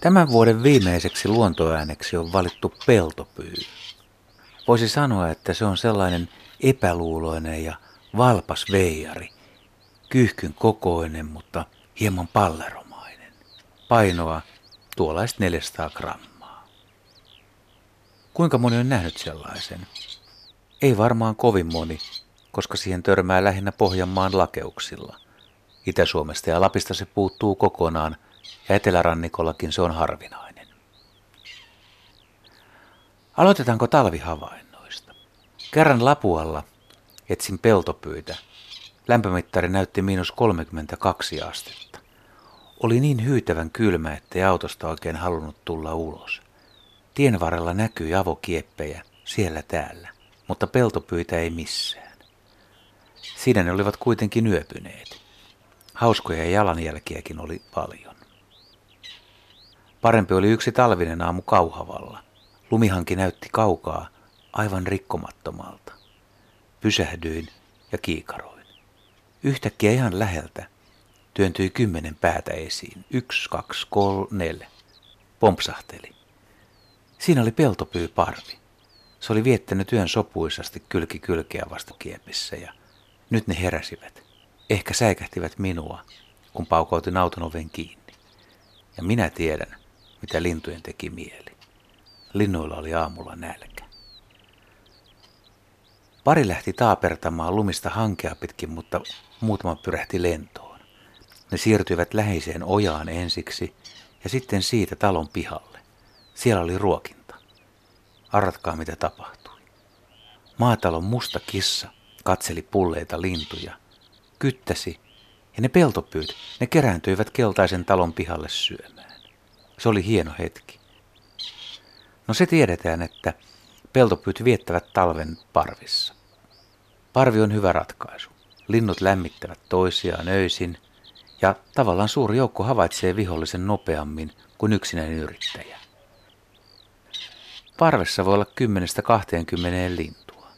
Tämän vuoden viimeiseksi luontoääneksi on valittu peltopyy. Voisi sanoa, että se on sellainen epäluuloinen ja valpas veijari, kyyhkyn kokoinen, mutta hieman palleromainen. Painoa tuollaista 400 grammaa. Kuinka moni on nähnyt sellaisen? Ei varmaan kovin moni, koska siihen törmää lähinnä Pohjanmaan lakeuksilla. Itä-Suomesta ja Lapista se puuttuu kokonaan – ja etelärannikollakin se on harvinainen. Aloitetaanko talvihavainnoista? Kerran Lapualla etsin peltopyitä. Lämpömittari näytti miinus 32 astetta. Oli niin hyytävän kylmä, ettei autosta oikein halunnut tulla ulos. Tien varrella näkyi avokieppejä siellä täällä, mutta peltopyitä ei missään. Siinä ne olivat kuitenkin yöpyneet. Hauskoja jalanjälkiäkin oli paljon. Parempi oli yksi talvinen aamu kauhavalla. Lumihanki näytti kaukaa, aivan rikkomattomalta. Pysähdyin ja kiikaroin. Yhtäkkiä ihan läheltä työntyi kymmenen päätä esiin. Yksi, kaksi, kolme, neljä. Pompsahteli. Siinä oli peltopyy parvi. Se oli viettänyt yön sopuisasti kylki kylkeä vastakiepissä ja nyt ne heräsivät. Ehkä säikähtivät minua, kun paukautin auton oven kiinni. Ja minä tiedän, mitä lintujen teki mieli. Linnuilla oli aamulla nälkä. Pari lähti taapertamaan lumista hankea pitkin, mutta muutama pyrähti lentoon. Ne siirtyivät läheiseen ojaan ensiksi ja sitten siitä talon pihalle. Siellä oli ruokinta. Arratkaa mitä tapahtui. Maatalon musta kissa katseli pulleita lintuja, kyttäsi ja ne peltopyyt, ne kerääntyivät keltaisen talon pihalle syömään. Se oli hieno hetki. No se tiedetään, että peltopyyt viettävät talven parvissa. Parvi on hyvä ratkaisu. Linnut lämmittävät toisiaan öisin ja tavallaan suuri joukko havaitsee vihollisen nopeammin kuin yksinäinen yrittäjä. Parvessa voi olla 10-20 lintua.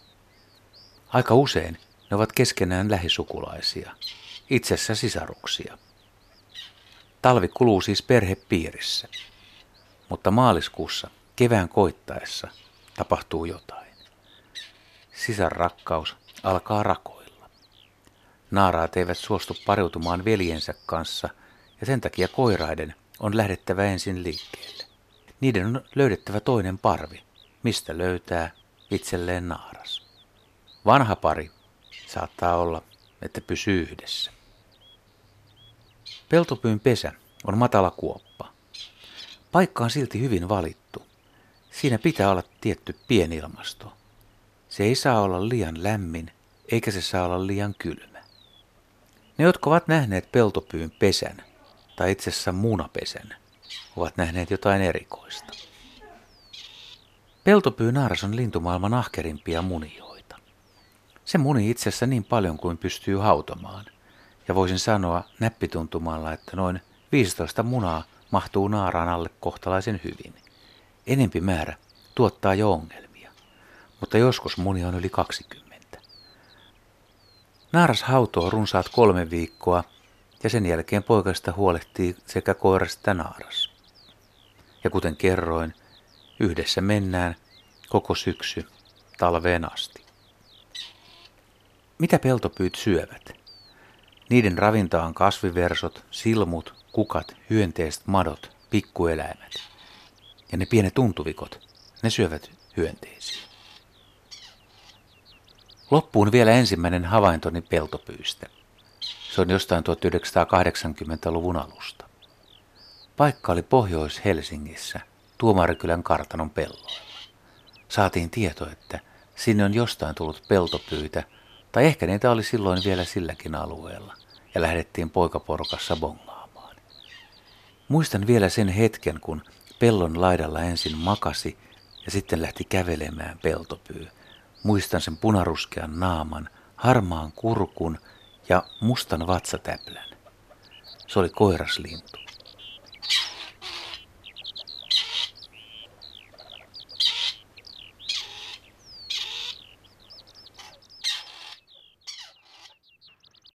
Aika usein ne ovat keskenään lähisukulaisia, itsessä sisaruksia. Talvi kuluu siis perhepiirissä, mutta maaliskuussa kevään koittaessa tapahtuu jotain. Sisarrakkaus alkaa rakoilla. Naaraat eivät suostu pariutumaan veljensä kanssa ja sen takia koiraiden on lähdettävä ensin liikkeelle. Niiden on löydettävä toinen parvi, mistä löytää itselleen naaras. Vanha pari saattaa olla, että pysyy yhdessä. Peltopyyn pesä on matala kuoppa. Paikka on silti hyvin valittu. Siinä pitää olla tietty pienilmasto. Se ei saa olla liian lämmin, eikä se saa olla liian kylmä. Ne, jotka ovat nähneet peltopyyn pesän, tai itse asiassa munapesän, ovat nähneet jotain erikoista. Peltopyynaaras on lintumaailman ahkerimpia munijoita. Se muni itsessä niin paljon kuin pystyy hautomaan – ja voisin sanoa näppituntumalla, että noin 15 munaa mahtuu naaraan alle kohtalaisen hyvin. Enempi määrä tuottaa jo ongelmia, mutta joskus munia on yli 20. Naaras hautoo runsaat kolme viikkoa ja sen jälkeen poikasta huolehtii sekä koiras että naaras. Ja kuten kerroin, yhdessä mennään koko syksy talveen asti. Mitä peltopyyt syövät? Niiden on kasviversot, silmut, kukat, hyönteiset madot, pikkueläimet. Ja ne pienet tuntuvikot, ne syövät hyönteisiä. Loppuun vielä ensimmäinen havaintoni peltopyystä. Se on jostain 1980-luvun alusta. Paikka oli Pohjois-Helsingissä, Tuomarikylän kartanon pelloilla. Saatiin tieto, että sinne on jostain tullut peltopyitä, tai ehkä niitä oli silloin vielä silläkin alueella ja lähdettiin poikaporukassa bongaamaan. Muistan vielä sen hetken, kun pellon laidalla ensin makasi ja sitten lähti kävelemään peltopyy. Muistan sen punaruskean naaman, harmaan kurkun ja mustan vatsatäplän. Se oli koiraslintu.